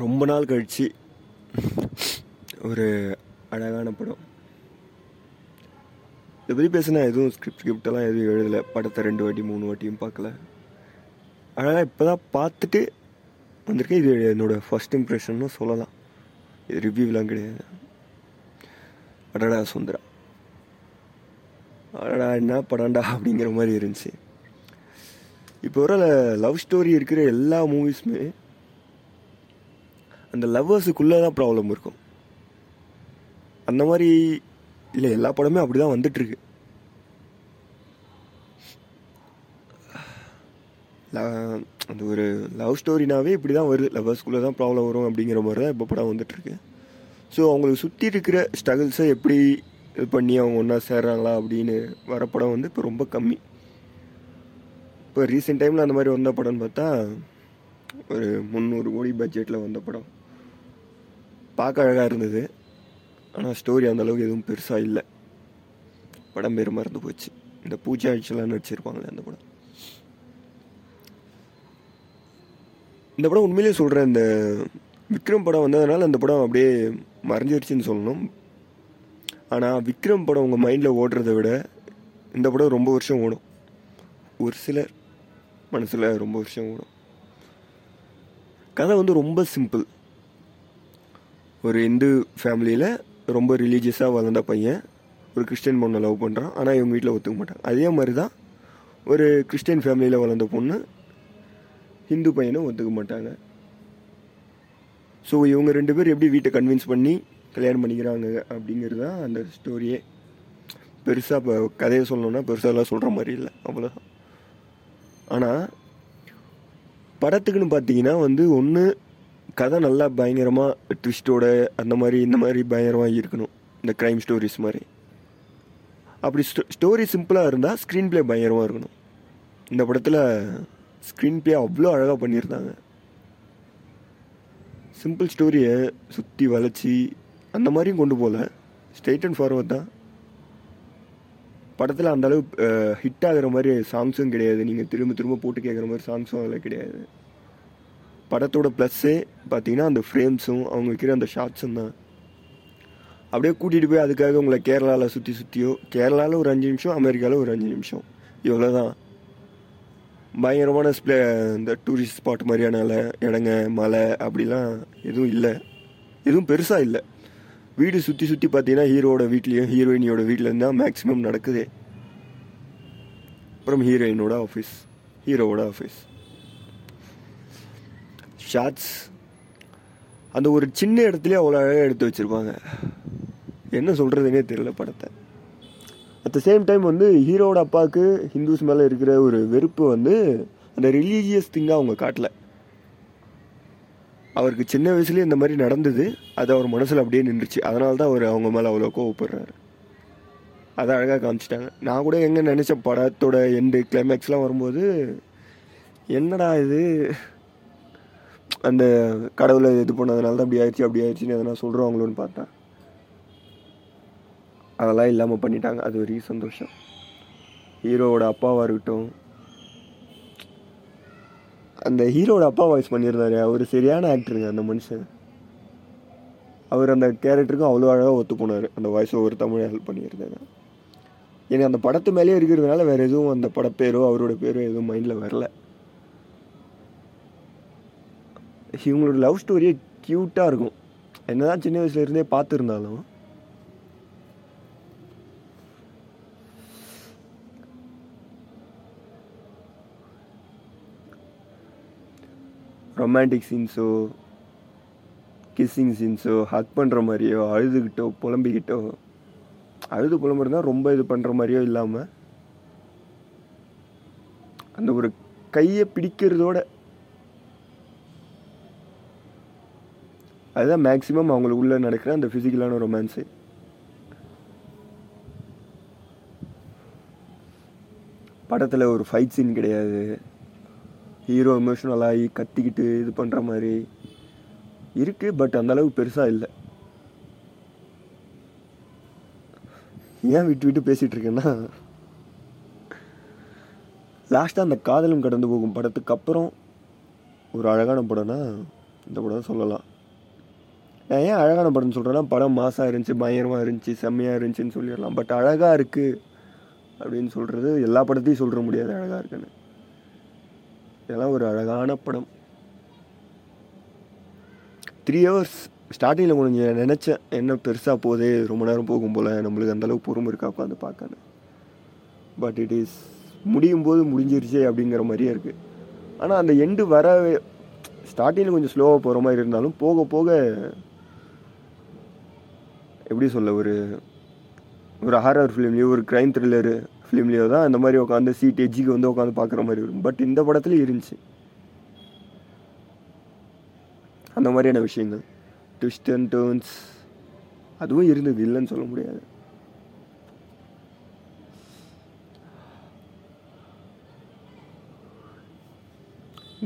ரொம்ப நாள் கழிச்சு ஒரு அழகான படம். இதை பற்றி பேசினா எதுவும் ஸ்கிரிப்ட் கிரிப்டெல்லாம் எதுவும் எழுதலை. படத்தை ரெண்டு வாட்டி மூணு வாட்டியும் பார்க்கல. அழகாக இப்போ தான் பார்த்துட்டு வந்திருக்கேன். இது என்னோடய ஃபஸ்ட் இம்ப்ரெஷன்னு சொல்லலாம். இது ரிவ்யூலாம் கிடையாது. அடடா சுந்தரா. அடடா என்ன படம்டா அப்படிங்கிற மாதிரி இருந்துச்சு. இப்போ வர லவ் ஸ்டோரி இருக்கிற எல்லா மூவிஸுமே அந்த லவ்வர்ஸுக்குள்ளே தான் ப்ராப்ளம் இருக்கும். அந்த மாதிரி இல்லை எல்லா படமே அப்படி தான் வந்துட்டுருக்கு அந்த ஒரு லவ் ஸ்டோரினாவே இப்படி தான் வருது. லவ்வர்ஸ்குள்ளே தான் ப்ராப்ளம் வரும் அப்படிங்கிற மாதிரி தான் இப்போ படம் வந்துட்டுருக்கு. ஸோ அவங்களுக்கு சுற்றி இருக்கிற ஸ்ட்ரகிள்ஸை எப்படி இது பண்ணி அவங்க ஒன்றா சேர்றாங்களா அப்படின்னு வர படம் வந்து இப்போ ரொம்ப கம்மி. இப்போ ரீசெண்ட் டைமில் அந்த மாதிரி வந்த படம்னு பார்த்தா ஒரு முந்நூறு கோடி பட்ஜெட்டில் வந்த படம். பார்க்க அழகாக இருந்தது. ஆனால் ஸ்டோரி அந்தளவுக்கு எதுவும் பெருசாக இல்லை. படம் பேர் மறந்து போச்சு. இந்த பூஜை ஆட்சியெலாம் நடிச்சிருப்பாங்களே அந்த படம். இந்த படம் உண்மையிலேயே சொல்கிறேன் இந்த விக்ரம் படம் வந்ததுனால அந்த படம் அப்படியே மறைஞ்சிருச்சுன்னு சொல்லணும். ஆனால் விக்ரம் படம் உங்கள் மைண்டில் ஓடுறத விட இந்த படம் ரொம்ப வருஷம் ஓடும். ஒரு சிலர் மனசில் ரொம்ப வருஷம் ஓடும். கதை வந்து ரொம்ப சிம்பிள் ஒரு இந்து ஃபேமிலியில் ரொம்ப ரிலீஜியஸாக வளர்ந்த பையன் ஒரு கிறிஸ்டின் பொண்ணை லவ் பண்ணுறான் ஆனால் இவங்க வீட்டில் ஒத்துக்க மாட்டாங்க அதே மாதிரி தான் ஒரு கிறிஸ்டின் ஃபேமிலியில் வளர்ந்த பொண்ணு ஹிந்து பையனை ஒத்துக்க மாட்டாங்க. ஸோ இவங்க ரெண்டு பேர் எப்படி வீட்டை கன்வின்ஸ் பண்ணி கல்யாணம் பண்ணிக்கிறாங்க அப்படிங்கிறது தான் அந்த ஸ்டோரியே பெருசாக இப்போ கதையை சொல்லணும்னா பெருசாலாம் சொல்கிற மாதிரி இல்லை. அவ்வளோதான் ஆனால் படத்துக்குன்னு பார்த்தீங்கன்னா வந்து ஒன்று கதை நல்லா பயங்கரமாக ட்விஸ்டோட அந்த மாதிரி இந்த மாதிரி பயங்கரமாக இருக்கணும். இந்த க்ரைம் ஸ்டோரிஸ் மாதிரி. அப்படி ஸ்டோரி சிம்பிளாக இருந்தால் ஸ்க்ரீன் ப்ளே பயங்கரமாக இருக்கணும். இந்த படத்தில் ஸ்க்ரீன் ப்ளே அவ்வளோ அழகாக பண்ணியிருந்தாங்க. சிம்பிள் ஸ்டோரியை சுற்றி வளைச்சி அந்த மாதிரியும் கொண்டு போகல ஸ்ட்ரெயிட் அண்ட் ஃபார்வர்ட் தான். படத்தில் அந்தளவு ஹிட் ஆகிற மாதிரி சாங்ஸும் கிடையாது. நீங்கள் திரும்ப திரும்ப போட்டு கேட்குற மாதிரி சாங்ஸும் அதில் கிடையாது. படத்தோட ப்ளஸ்ஸே பார்த்தீங்கன்னா அந்த ஃப்ரேம்ஸும் அவங்க வைக்கிற அந்த ஷார்ட்ஸும் தான். அப்படியே கூட்டிகிட்டு போய் அதுக்காக உங்களை கேரளாவில் சுற்றி சுற்றியோ கேரளாவில் ஒரு அஞ்சு நிமிஷம் அமெரிக்காவில் ஒரு அஞ்சு நிமிஷம். இவ்வளோ தான் பயங்கரமான ஸ்ப்ளே இந்த டூரிஸ்ட் ஸ்பாட் மாதிரியான இடங்க மலை அப்படிலாம் எதுவும் இல்லை. எதுவும் பெருசாக இல்லை. வீடு சுற்றி சுற்றி பார்த்தீங்கன்னா ஹீரோட வீட்லேயும் ஹீரோயினியோட வீட்டிலேருந்து தான் மேக்ஸிமம் நடக்குது. அப்புறம் ஹீரோயினோட ஆஃபீஸ் ஹீரோவோட ஆஃபீஸ் ஷார்ட்ஸ் அந்த ஒரு சின்ன இடத்துலயே அவ்வளோ அழகாக எடுத்து வச்சுருப்பாங்க. என்ன சொல்கிறதுனே தெரியல படத்தை. அட் த சேம் டைம் வந்து ஹீரோட அப்பாவுக்கு ஹிந்துஸ் மேலே இருக்கிற ஒரு வெறுப்பு வந்து அந்த ரிலீஜியஸ் திங்காக அவங்க காட்டல. அவருக்கு சின்ன வயசுலேயே இந்த மாதிரி நடந்தது. அது அவர் மனசில் அப்படியே நின்றுச்சு. அதனால தான் அவர் அவங்க மேலே அவ்வளோ கோவப்படுறாரு. அதை அழகாக காமிச்சிட்டாங்க. நான் கூட எங்கே நினச்ச படத்தோட எண்டு கிளைமேக்ஸ்லாம் வரும்போது என்னடா இது? அந்த கடவுளை இது பண்ணதுனால தான் அப்படி ஆயிடுச்சு அப்படி ஆயிடுச்சுன்னு எதனா சொல்கிறவங்களோன்னு பார்த்தேன். அதெல்லாம் இல்லாமல் பண்ணிட்டாங்க. அது ஒரு சந்தோஷம். ஹீரோவோட அப்பாவாக இருக்கட்டும். அந்த ஹீரோட அப்பா வாய்ஸ் பண்ணியிருந்தாரு. அவர் சரியான ஆக்டருங்க அந்த மனுஷன். அவர் அந்த கேரக்டருக்கும் அவ்வளோ அழகாக ஒத்து போனார். அந்த வாய்ஸ் ஒரு தமிழை ஹெல்ப் பண்ணியிருந்தாரு எனக்கு அந்த படத்து மேலேயே இருக்கிறதுனால வேறு எதுவும் அந்த படப்பேரோ அவரோட பேரோ எதுவும் மைண்டில் வரல. இவங்களோட லவ் ஸ்டோரியே க்யூட்டாக இருக்கும். என்னதான் சின்ன வயசுலேருந்தே பார்த்துருந்தாலும். ரொமான்டிக் சீன்ஸோ கிஸ்ஸிங் சீன்ஸோ ஹக் பண்ணுற மாதிரியோ அழுதுகிட்டோ புலம்பிக்கிட்டோ அழுது புலம்புறதுனா ரொம்ப இது பண்ணுற மாதிரியோ இல்லாமல் அந்த ஒரு கையை பிடிக்கிறதோட அதுதான் மேக்ஸிமம் அவங்களுக்குள்ள நடக்கிற அந்த ஃபிசிக்கலான ரொமான்ஸு படத்தில் ஒரு ஃபைட் சீன் கிடையாது. ஹீரோ எமோஷனல் ஆகி கத்திக்கிட்டு இது பண்ணுற மாதிரி இருக்குது பட் அந்தளவுக்கு பெருசாக இல்லை. ஏன் விட்டு விட்டு பேசிகிட்டு இருக்கேன்னா லாஸ்ட்டாக அந்த காதலும் கடந்து போகும் படத்துக்கு அப்புறம் ஒரு அழகான படம்னா இந்த படம் சொல்லலாம். நான் ஏன் அழகான படம்னு சொல்கிறேன்னா படம் மாசாக இருந்துச்சு பயங்கரமாக இருந்துச்சு செம்மையாக இருந்துச்சுன்னு சொல்லிடலாம். பட் அழகாக இருக்குது அப்படின்னு சொல்கிறது எல்லா படத்தையும் சொல்கிற முடியாது அழகாக இருக்குன்னு. இதெல்லாம் ஒரு அழகான படம். த்ரீ ஹவர்ஸ் ஸ்டார்டிங்கில் கொஞ்சம் நினச்சேன் என்ன பெருசாக போதே ரொம்ப நேரம் போகும் போல் நம்மளுக்கு அந்தளவுக்கு பொறுமை இருக்கா உட்காந்து பார்க்கணும் பட் இட் இஸ் முடியும் போது முடிஞ்சிருச்சே அப்படிங்கிற மாதிரியே இருக்குது ஆனால் அந்த எண்டு வர ஸ்டார்டிங்கில் கொஞ்சம் ஸ்லோவாக போகிற மாதிரி இருந்தாலும் போக போக எப்படி சொல்ல ஒரு ஒரு ஹாரர் ஃபிலிம்லேயோ ஒரு க்ரைம் த்ரில்லர் ஃபிலிம்லேயோ தான் இந்த மாதிரி உட்காந்து சீட் எஜ்ஜிக்கு வந்து உட்காந்து பார்க்குற மாதிரி இருக்கும் பட் இந்த படத்துலையும் இருந்துச்சு. அந்த மாதிரியான விஷயங்கள். ட்விஸ்ட் அண்ட் டேர்ன்ஸ் அதுவும் இருந்தது இல்லைன்னு சொல்ல முடியாது.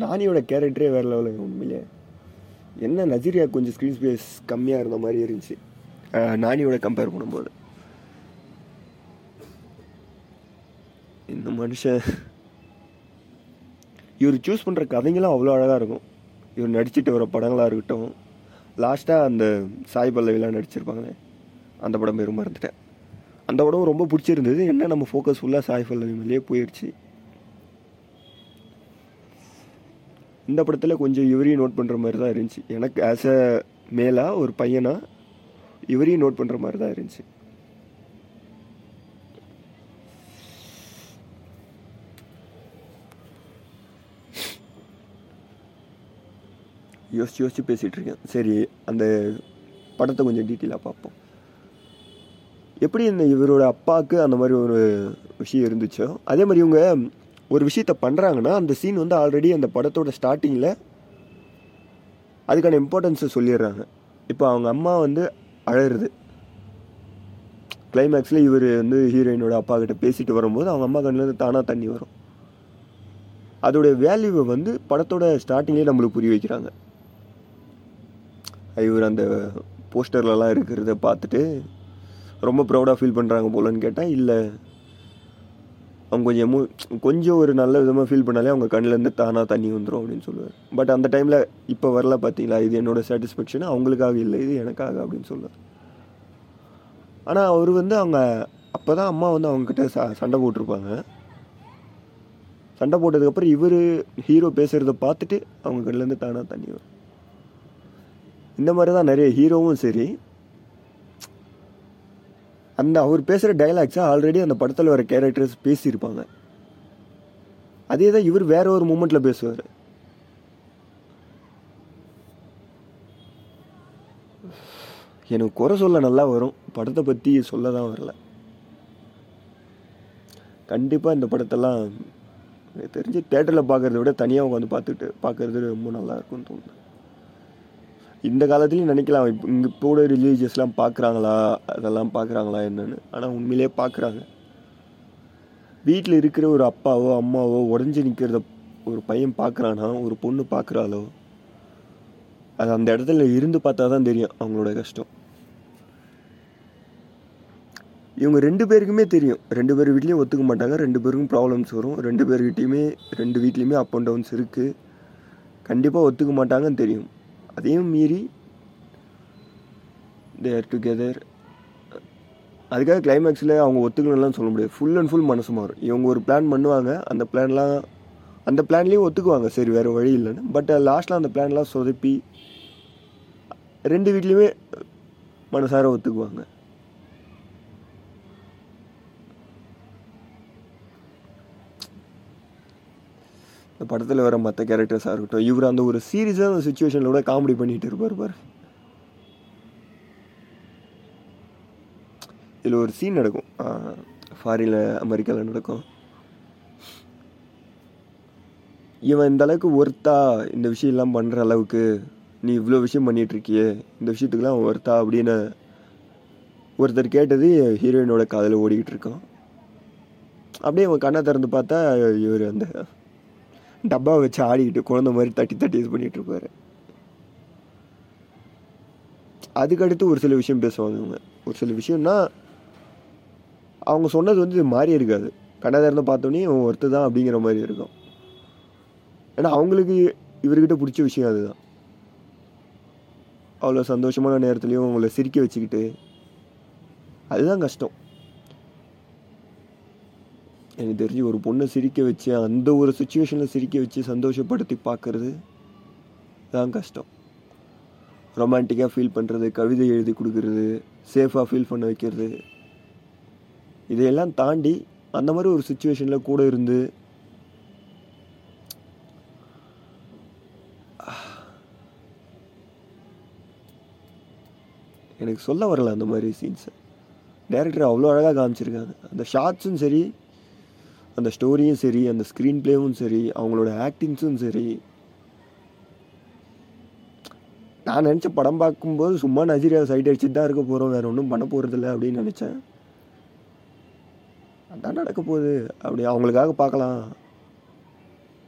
நானியோட கேரக்டரே வேறு லெவலுங்க உண்மையிலே. என்ன நஜீரியா கொஞ்சம் ஸ்க்ரீன் ஸ்பேஸ் கம்மியாக இருந்த மாதிரி இருந்துச்சு. நானியோட கம்பேர் பண்ணும்போது. இந்த மனுஷன் இவர் சூஸ் பண்ணுற கதைங்களாம் அவ்வளோ அழகாக இருக்கும். இவர் நடிச்சுட்டு வர படங்களாக இருக்கட்டும். லாஸ்ட்டாக அந்த சாய் பல்லவிலாம் நடிச்சிருப்பாங்களே அந்த படம் பேரும் மறந்துட்டேன். அந்த படம் ரொம்ப பிடிச்சிருந்தது. என்ன நம்ம ஃபோக்கஸ் ஃபுல்லாக சாய் பல்லவி மேலேயே போயிடுச்சு இந்த படத்தில் கொஞ்சம் இவரையும் நோட் பண்ணுற மாதிரி தான் இருந்துச்சு. எனக்கு ஆஸ் அ மேலாக ஒரு பையனாக இவரையும் நோட் பண்ணுற மாதிரி தான் இருந்துச்சு. யோசிச்சு யோசிச்சு பேசிகிட்டு இருக்கேன். சரி அந்த படத்தை கொஞ்சம் டீட்டெயிலாக பார்ப்போம். எப்படி இந்த இவரோட அப்பாவுக்கு அந்த மாதிரி ஒரு விஷயம் இருந்துச்சோ அதே மாதிரி இவங்க ஒரு விஷயத்த பண்ணுறாங்கன்னா அந்த சீன் வந்து ஆல்ரெடி அந்த படத்தோட ஸ்டார்டிங்கில் அதுக்கான இம்பார்ட்டன்ஸை சொல்லிடுறாங்க. இப்போ அவங்க அம்மா வந்து அழகுது கிளைமேக்ஸில் இவர் வந்து ஹீரோயினோட அப்பா கிட்ட பேசிட்டு வரும்போது அவங்க அம்மா கண்ணிலேருந்து தானாக தண்ணி வரும். அதோடைய வேல்யூவை வந்து படத்தோட ஸ்டார்டிங்லேயே நம்மளுக்கு புரிய வைக்கிறாங்க. இவர் அந்த போஸ்டர்லலாம் இருக்கிறத பார்த்துட்டு ரொம்ப ப்ரௌடாக ஃபீல் பண்ணுறாங்க போலன்னு கேட்டால் இல்லை அவங்க கொஞ்சம் எமோ கொஞ்சம் ஒரு நல்ல விதமாக ஃபீல் பண்ணாலே அவங்க கண்ணிலேருந்து தானாக தண்ணி வந்துடும் அப்படின்னு சொல்லுவார். பட் அந்த டைமில் இப்போ வரல பார்த்தீங்களா இது என்னோட சாட்டிஸ்ஃபேக்ஷன் அவங்களுக்காக இல்லை இது எனக்காக அப்படின்னு சொல்லுவார். ஆனால் அவர் வந்து அவங்க அப்போ தான் அம்மா வந்து அவங்கக்கிட்ட ச சண்டை போட்டிருப்பாங்க. சண்டை போட்டதுக்கப்புறம் இவர் ஹீரோ பேசுகிறத பார்த்துட்டு அவங்க கண்ணிலேருந்து தானாக தண்ணி வரும். இந்த மாதிரி தான் நிறைய ஹீரோவும் சரி அந்த அவர் பேசுகிற டைலாக்ஸை ஆல்ரெடி அந்த படத்தில் வர கேரக்டர்ஸ் பேசியிருப்பாங்க. அதே தான் இவர் வேற ஒரு மூமெண்ட்டில் பேசுவார். எனக்கு குறை சொல்ல நல்லா வரும். படத்தை பற்றி சொல்ல தான் வரல. கண்டிப்பாக இந்த படத்தெல்லாம் எனக்கு தெரிஞ்சு தேட்டரில் பார்க்குறத விட தனியாக உட்காந்து பார்த்துட்டு பார்க்குறது ரொம்ப நல்லாயிருக்கும்னு தோணுது. இந்த காலத்துலேயும் நினைக்கலாம். இப்போ இங்கே இப்போ கூட ரிலீஜியஸ்லாம் பார்க்குறாங்களா அதெல்லாம் பார்க்குறாங்களா என்னென்னு. ஆனால் உண்மையிலே பார்க்குறாங்க வீட்டில் இருக்கிற ஒரு அப்பாவோ அம்மாவோ உடஞ்சி நிற்கிறத ஒரு பையன் பார்க்குறானா ஒரு பொண்ணு பார்க்குறாளோ அது அந்த இடத்துல இருந்து பார்த்தா தான் தெரியும் அவங்களோட கஷ்டம். இவங்க ரெண்டு பேருக்குமே தெரியும். ரெண்டு பேர் வீட்லேயும் ஒத்துக்க மாட்டாங்க. ரெண்டு பேருக்கும் ப்ராப்ளம்ஸ் வரும். ரெண்டு பேர்கிட்டையுமே ரெண்டு வீட்லேயுமே அப் அண்ட் டவுன்ஸ் இருக்குது கண்டிப்பாக ஒத்துக்க மாட்டாங்கன்னு தெரியும். அதையும் மீறி தே ஆர் டுகெதர் அதுக்காக கிளைமேக்ஸில் அவங்க ஒத்துக்கணும்லாம் சொல்ல முடியாது. ஃபுல் அண்ட் ஃபுல் மனசு மாறும். இவங்க ஒரு பிளான் பண்ணுவாங்க. அந்த பிளான்லாம் அந்த பிளான்லேயும் ஒத்துக்குவாங்க. சரி வேறு வழி இல்லைன்னு. பட் லாஸ்ட்டில் அந்த பிளான்லாம் சொதப்பி ரெண்டு வீட்லேயுமே மனசார ஒத்துக்குவாங்க. இந்த படத்தில் வர மற்ற கேரக்டர்ஸாக இருக்கட்டும் இவர் அந்த ஒரு சீரியஸான சுச்சுவேஷனில் கூட காமெடி பண்ணிகிட்டு இருப்பார் பார். இதில் ஒரு சீன் நடக்கும். ஃபாரினில் அமெரிக்காவில் நடக்கும். இவன் இந்த அளவுக்கு ஒர்த்தா இந்த விஷயம்லாம் பண்ணுற அளவுக்கு நீ இவ்வளோ விஷயம் பண்ணிகிட்ருக்கியே இருக்கியே இந்த விஷயத்துக்குலாம் ஒர்த்தா அப்படின்னு ஒருத்தர் கேட்டது ஹீரோயினோட காதில் ஓடிக்கிட்டு இருக்கான். அப்படியே அவன் கண்ணை திறந்து பார்த்தா இவர் அந்த டப்பா வச்சு ஆடிக்கிட்டு குழந்த மாதிரி தட்டி தட்டி இது பண்ணிட்டு இருப்பார். அதுக்கடுத்து ஒரு சில விஷயம் பேசுவாங்க இவங்க. ஒரு சில விஷயம்னா அவங்க சொன்னது வந்து இது மாறி இருக்காது. கண்ணை பார்த்தோன்னே இவன் ஒருத்தர் தான் அப்படிங்கிற மாதிரி இருக்கும். ஏன்னா அவங்களுக்கு இவர்கிட்ட பிடிச்ச விஷயம் அதுதான். அவ்வளோ சந்தோஷமான நேரத்துலையும் அவங்கள சிரிக்க வச்சுக்கிட்டு அதுதான் கஷ்டம். எனக்கு தெரிஞ்சு ஒரு பொண்ணை சிரிக்க வச்சு அந்த ஒரு சுச்சுவேஷனில் சிரிக்க வச்சு சந்தோஷப்படுத்தி பார்க்குறது தான் கஷ்டம். ரொமான்டிக்காக ஃபீல் பண்ணுறது கவிதை எழுதி கொடுக்கறது சேஃபாக ஃபீல் பண்ண வைக்கிறது. இதையெல்லாம் தாண்டி அந்த மாதிரி ஒரு சுச்சுவேஷனில் கூட இருந்து எனக்கு சொல்ல வரல அந்த மாதிரி சீன்ஸை டேரக்டர் அவ்வளோ அழகாக காமிச்சிருக்காங்க. அந்த ஷார்ட்ஸும் சரி அந்த ஸ்டோரியும் சரி அந்த ஸ்க்ரீன் ப்ளேவும் சரி அவங்களோட ஆக்டிங்ஸும் சரி. நான் நினச்ச படம் பார்க்கும்போது சும்மா நஜீரியாவை சைட் அடிச்சுட்டு தான் இருக்க போகிறோம் வேறு ஒன்றும் பண்ண போகிறதில்ல அப்படின்னு நினச்சேன். அதான் நடக்க போகுது. அப்படி அவங்களுக்காக பார்க்கலாம்.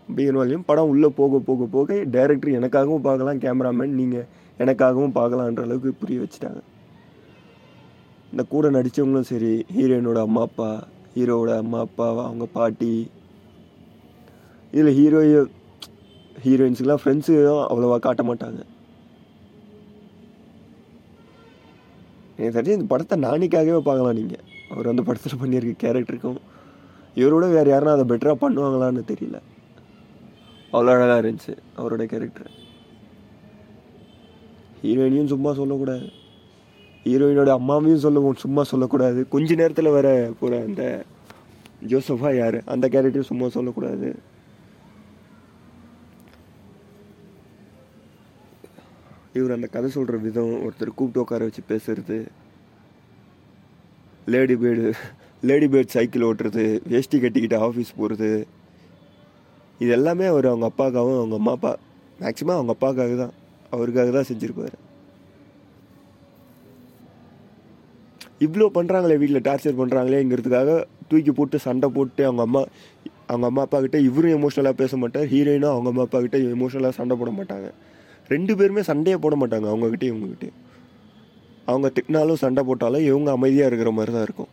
அப்படிங்கிறவாலையும் படம் உள்ளே போக போக போக டைரக்டர் எனக்காகவும் பார்க்கலாம் கேமராமேன் நீங்கள் எனக்காகவும் பார்க்கலான்ற அளவுக்கு புரிய வச்சுட்டாங்க. இந்த கூட நடித்தவங்களும் சரி ஹீரோயினோட அம்மா அப்பா ஹீரோவோட அம்மா அப்பா அவங்க பாட்டி. இதில் ஹீரோ ஹீரோயின்ஸுக்கெலாம் ஃப்ரெண்ட்ஸு அவ்வளோவா காட்ட மாட்டாங்க. எனக்கு தெரிஞ்சு இந்த படத்தை நானிக்காகவே பார்க்கலாம் நீங்கள் அவர் அந்த படத்தில் பண்ணியிருக்க கேரக்டருக்கும் இவரோட வேறு யாருன்னா அதை பெட்டராக பண்ணுவாங்களான்னு தெரியல. அவ்வளோ அழகாக இருந்துச்சு அவரோட கேரக்டர் ஹீரோயினையும் சும்மா சொல்லக்கூடாது. ஹீரோயினோட அம்மாவையும் சொல்லுவோம் சும்மா சொல்லக்கூடாது. கொஞ்ச நேரத்தில் வர போகிற அந்த ஜோசஃபா யார்? அந்த கேரக்டரும் சும்மா சொல்லக்கூடாது. இவர் அந்த கதை சொல்கிற விதம் ஒருத்தர் கூப்பிட்டு உட்கார வச்சு பேசுறது Lady Bird Lady Bird cycle ஓட்டுறது வேஷ்டி கட்டிக்கிட்டு ஆஃபீஸ் போகிறது இது எல்லாமே அவர் அவங்க அப்பாக்காகவும் அவங்க அம்மா அப்பா மேக்ஸிமம் அவங்க அப்பாவுக்காக தான் அவருக்காக தான் செஞ்சுருப்பார். இவ்வளோ பண்ணுறாங்களே வீட்டில் டார்ச்சர் பண்ணுறாங்களேங்கிறதுக்காக தூக்கி போட்டு சண்டை போட்டு அவங்க அம்மா அவங்க அம்மா அப்பா கிட்டே இவரும் எமோஷ்னலாக பேச மாட்டார் ஹீரோயினும் அவங்க அம்மா அப்பா கிட்டே எமோஷ்னலாக சண்டை போட மாட்டாங்க. ரெண்டு பேருமே சண்டையே போட மாட்டாங்க அவங்கக்கிட்டே இவங்ககிட்டே அவங்க திட்டினாலும் சண்டை போட்டாலும் இவங்க அமைதியாக இருக்கிற மாதிரி தான் இருக்கும்.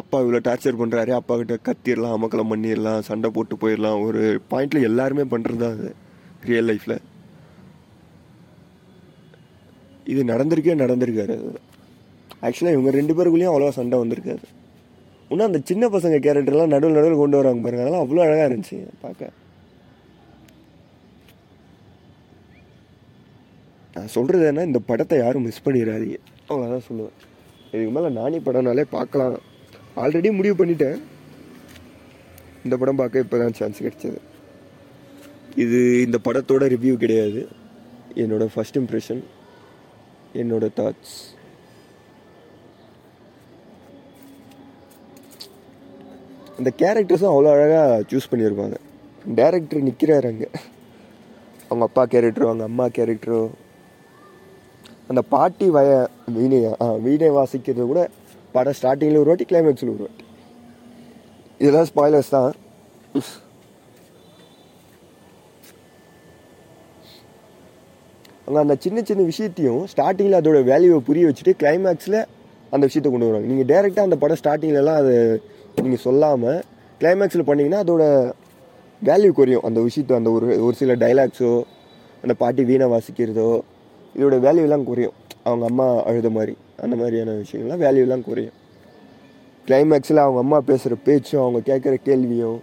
அப்பா இவ்வளோ டார்ச்சர் பண்ணுறாரு அப்பா கிட்ட கத்திடலாம் அமக்கலம் பண்ணிடலாம் சண்டை போட்டு போயிடலாம் ஒரு பாயிண்டில் எல்லாருமே பண்ணுறது தான் அது ரியல் லைஃப்பில் இது நடந்திருக்கே நடந்திருக்காரு. ஆக்சுவலாக இவங்க ரெண்டு பேருக்குள்ளேயும் அவ்வளோவா சண்டை வந்திருக்காது. இன்னும் அந்த சின்ன பசங்க கேரக்டர்லாம் நடுவில் நடுவில் கொண்டு வராங்க பாருங்க. அதெல்லாம் அவ்வளோ அழகாக இருந்துச்சு பார்க்க. நான் சொல்கிறது என்ன இந்த படத்தை யாரும் மிஸ் பண்ணிடாதீங்க. அவ்வளோதான் சொல்லுவேன். இதுக்கு மேலே நானி படம்னாலே பார்க்கலாம். ஆல்ரெடி முடிவு பண்ணிட்டேன். இந்த படம் பார்க்க இப்போ தான் சான்ஸ் கிடைச்சது. இது இந்த படத்தோட ரிவ்யூ கிடையாது. என்னோடய ஃபஸ்ட் இம்ப்ரெஷன் என்னோட தாட்ஸ் அந்த கேரக்டர்ஸும் அவ்வளோ அழகாக சூஸ் பண்ணியிருப்பாங்க டேரக்டர் நிற்கிறாரு அங்கே. அவங்க அப்பா கேரக்டரோ அவங்க அம்மா கேரக்டரோ அந்த பாட்டி வய வீணை ஆ வீணை வாசிக்கிறது கூட படம் ஸ்டார்டிங்கில் ஒரு வாட்டி கிளைமேக்ஸில் ஒரு வாட்டி. இதெல்லாம் ஸ்பாய்லர்ஸ் தான். அங்கே அந்த சின்ன சின்ன விஷயத்தையும் ஸ்டார்டிங்கில் அதோட வேல்யூவை புரிய வச்சுட்டு கிளைமேக்ஸில் அந்த விஷயத்தை கொண்டு வருவாங்க. நீங்கள் டேரெக்டாக அந்த படம் ஸ்டார்டிங்லலாம் அதை நீங்கள் சொல்லாமல் கிளைமேக்ஸில் பண்ணிங்கன்னா அதோட வேல்யூ குறையும். அந்த விஷயத்தை அந்த ஒரு ஒரு சில டைலாக்ஸோ அந்த பாட்டி வீணை வாசிக்கிறதோ இதோட வேல்யூலாம் குறையும். அவங்க அம்மா அழுத மாதிரி அந்த மாதிரியான விஷயங்கள்லாம் வேல்யூலாம் குறையும். கிளைமேக்ஸில் அவங்க அம்மா பேசுகிற பேச்சும் அவங்க கேட்குற கேள்வியும்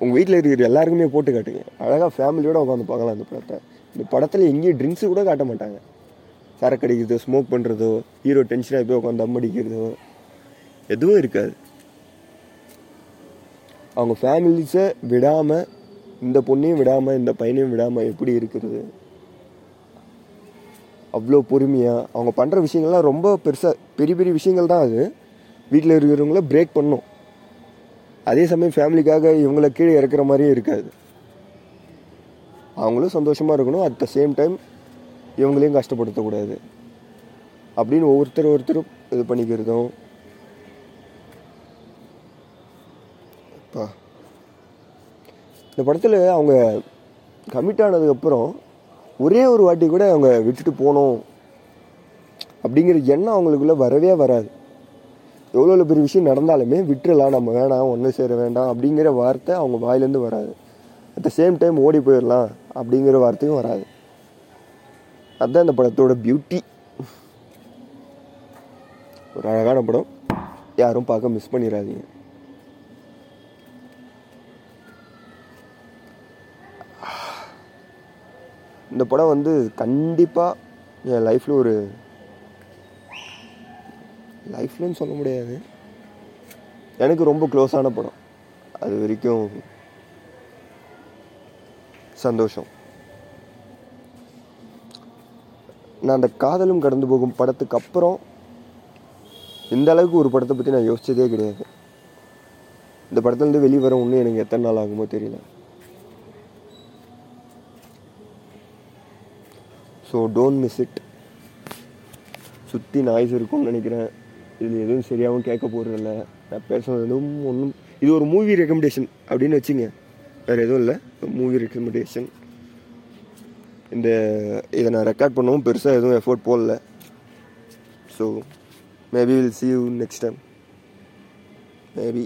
உங்கள் வீட்டில் இருக்கிற எல்லாருக்குமே போட்டு காட்டுங்க. அழகாக ஃபேமிலியோடு உட்காந்து பார்க்கலாம் அந்த படத்தை. இந்த படத்தில் எங்கேயும் ட்ரிங்க்ஸு கூட காட்ட மாட்டாங்க. சரக்கு அடிக்கிறதோ ஸ்மோக் பண்ணுறதோ ஹீரோ டென்ஷனாக போய் உட்காந்து தம் அடிக்கிறதோ எதுவும் இருக்காது. அவங்க ஃபேமிலிஸை விடாமல் இந்த பொண்ணையும் விடாமல் இந்த பையனையும் விடாமல் எப்படி இருக்கிறது? அவ்வளோ பொறுமையாக அவங்க பண்ணுற விஷயங்கள்லாம் ரொம்ப பெருசாக பெரிய பெரிய விஷயங்கள் தான் அது. வீட்டில் இருக்கிறவங்கள பிரேக் பண்ணும். அதே சமயம் ஃபேமிலிக்காக இவங்கள கீழே இறக்குற மாதிரியும் இருக்காது. அவங்களும் சந்தோஷமாக இருக்கணும். அட் த சேம் டைம் இவங்களையும் கஷ்டப்படுத்தக்கூடாது. அப்படின்னு ஒவ்வொருத்தர் ஒருத்தரும் இது பண்ணிக்கிறதும். அப்பா. இந்த படத்தில் அவங்க கமிட் ஆனதுக்கப்புறம் ஒரே ஒரு வாட்டி கூட அவங்க விட்டுட்டு போகணும் அப்படிங்கிற எண்ணம் அவங்களுக்குள்ளே வரவே வராது. எவ்வளோ எவ்வளோ பெரிய விஷயம் நடந்தாலுமே விட்டுறலாம் நம்ம வேணாம் ஒன்று சேர வேண்டாம் அப்படிங்கிற வார்த்தை அவங்க வாயிலேருந்து வராது. அட் த சேம் டைம் ஓடி போயிடலாம். அப்படிங்கிற வார்த்தையும் வராது. அதுதான் இந்த படத்தோட பியூட்டி ஒரு அழகான படம். யாரும் பார்க்க மிஸ் பண்ணிடாதீங்க இந்த படம் வந்து கண்டிப்பாக என் லைஃப்பில் ஒரு லைஃப்லன்னு சொல்ல முடியாது. எனக்கு ரொம்ப க்ளோஸான படம். அது வரைக்கும் சந்தோஷம். நான் அந்த காதலும் கடந்து போகும் படத்துக்கு அப்புறம் இந்த அளவுக்கு ஒரு படத்தை பற்றி நான் யோசிச்சதே கிடையாது. இந்த படத்துலேருந்து வெளியே வர ஒன்றும் எனக்கு எத்தனை நாள் ஆகுமோ தெரியல. ஸோ டோன்ட் மிஸ் இட் சுற்றி நாய்ஸ் இருக்கும்னு நினைக்கிறேன். இதில் எதுவும் சரியாகவும் கேட்க போகிறதில்ல நான் பேசுறது எதுவும் ஒன்றும் இது ஒரு மூவி ரெக்கமெண்டேஷன் அப்படின்னு வச்சுங்க. வேறு எதுவும் இல்லை. மூவி ரெக்கமெண்டேஷன் இந்த இதை நான் ரெக்கார்ட் பண்ணவும் பெருசாக எதுவும் எஃபோர்ட் போடல. So maybe will see you next time maybe